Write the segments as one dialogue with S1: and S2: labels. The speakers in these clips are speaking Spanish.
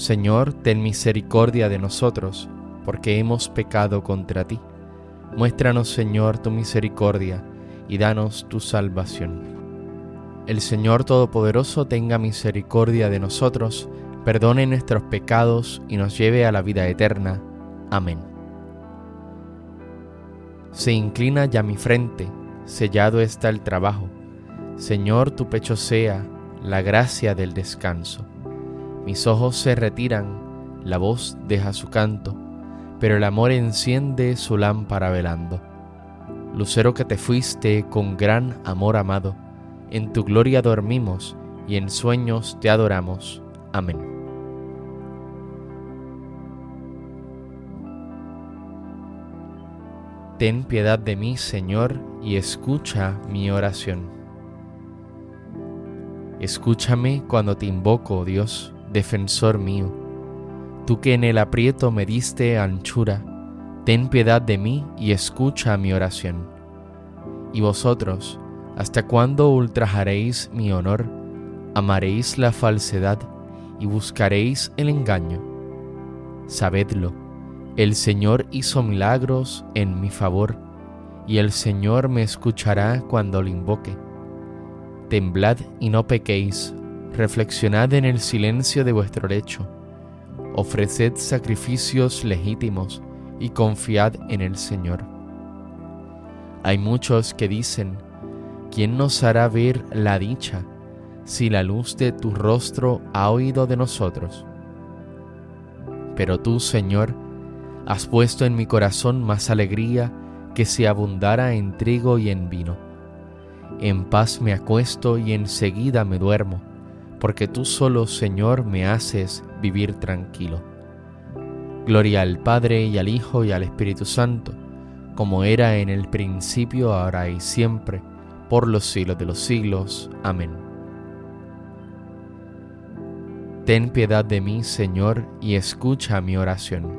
S1: Señor, ten misericordia de nosotros, porque hemos pecado contra ti. Muéstranos, Señor, tu misericordia y danos tu salvación. El Señor Todopoderoso tenga misericordia de nosotros, perdone nuestros pecados y nos lleve a la vida eterna. Amén. Se inclina ya mi frente, sellado está el trabajo. Señor, tu pecho sea la gracia del descanso. Mis ojos se retiran, la voz deja su canto, pero el amor enciende su lámpara velando. Lucero que te fuiste con gran amor amado, en tu gloria dormimos y en sueños te adoramos. Amén. Ten piedad de mí, Señor, y escucha mi oración. Escúchame cuando te invoco, Dios defensor mío. Tú que en el aprieto me diste anchura, ten piedad de mí y escucha mi oración. Y vosotros, ¿hasta cuándo ultrajaréis mi honor? Amaréis la falsedad y buscaréis el engaño. Sabedlo, el Señor hizo milagros en mi favor, y el Señor me escuchará cuando lo invoque. Temblad y no pequéis, reflexionad en el silencio de vuestro lecho, ofreced sacrificios legítimos y confiad en el Señor. Hay muchos que dicen, ¿quién nos hará ver la dicha si la luz de tu rostro ha oído de nosotros? Pero tú, Señor, has puesto en mi corazón más alegría que si abundara en trigo y en vino. En paz me acuesto y enseguida me duermo porque tú solo, Señor, me haces vivir tranquilo. Gloria al Padre y al Hijo y al Espíritu Santo, como era en el principio, ahora y siempre, por los siglos de los siglos. Amén. Ten piedad de mí, Señor, y escucha mi oración.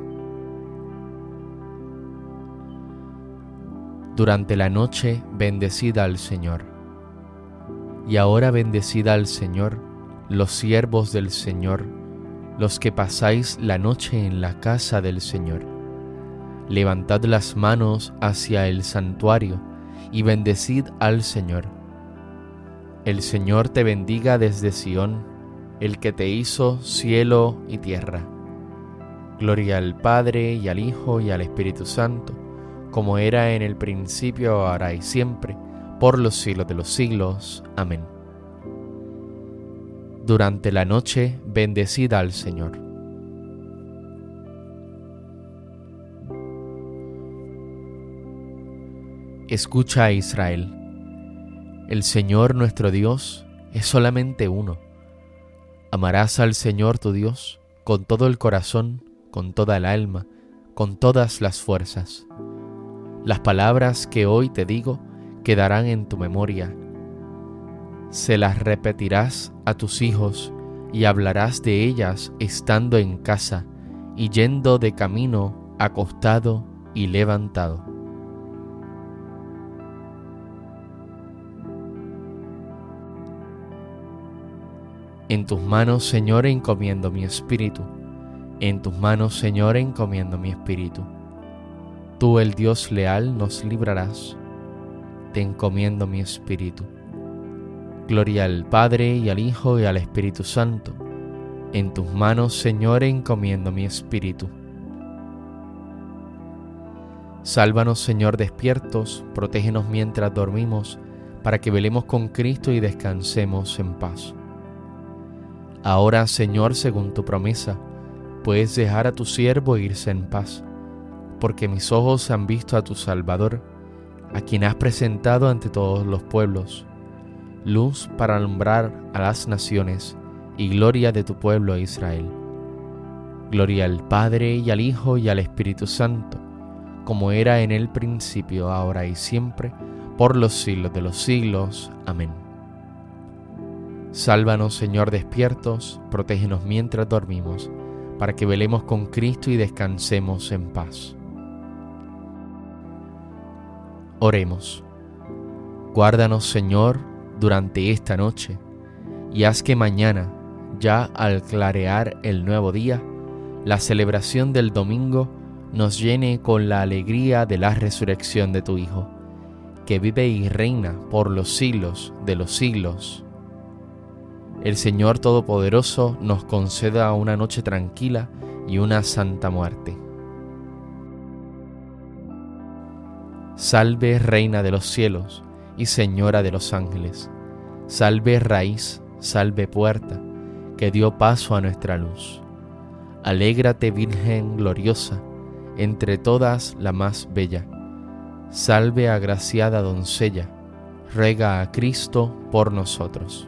S1: Durante la noche, bendecida al Señor. Y ahora bendecida al Señor, los siervos del Señor, los que pasáis la noche en la casa del Señor. Levantad las manos hacia el santuario y bendecid al Señor. El Señor te bendiga desde Sión, el que te hizo cielo y tierra. Gloria al Padre y al Hijo y al Espíritu Santo, como era en el principio, ahora y siempre, por los siglos de los siglos. Amén durante la noche bendecida al Señor. Escucha a Israel. El Señor nuestro Dios es solamente uno. Amarás al Señor tu Dios con todo el corazón, con toda el alma, con todas las fuerzas. Las palabras que hoy te digo quedarán en tu memoria se las repetirás a tus hijos y hablarás de ellas estando en casa y yendo de camino, acostado y levantado. En tus manos, Señor, encomiendo mi espíritu. En tus manos, Señor, encomiendo mi espíritu. Tú, el Dios leal, nos librarás. Te encomiendo mi espíritu. Gloria al Padre y al Hijo y al Espíritu Santo. En tus manos, Señor, encomiendo mi espíritu. Sálvanos, Señor, despiertos, protégenos mientras dormimos, para que velemos con Cristo y descansemos en paz. Ahora, Señor, según tu promesa, puedes dejar a tu siervo irse en paz, porque mis ojos han visto a tu Salvador, a quien has presentado ante todos los pueblos luz para alumbrar a las naciones y gloria de tu pueblo Israel. Gloria al Padre y al Hijo y al Espíritu Santo, como era en el principio, ahora y siempre, por los siglos de los siglos. Amén. Sálvanos, Señor, despiertos, protégenos mientras dormimos, para que velemos con Cristo y descansemos en paz. Oremos. Guárdanos, Señor, durante esta noche, y haz que mañana, ya al clarear el nuevo día, la celebración del domingo nos llene con la alegría de la resurrección de tu Hijo, que vive y reina por los siglos de los siglos. El Señor Todopoderoso nos conceda una noche tranquila y una santa muerte. Salve Reina de los cielos y Señora de los ángeles. Salve raíz, salve puerta, que dio paso a nuestra luz. Alégrate Virgen gloriosa, entre todas la más bella. Salve agraciada doncella, rega a Cristo por nosotros.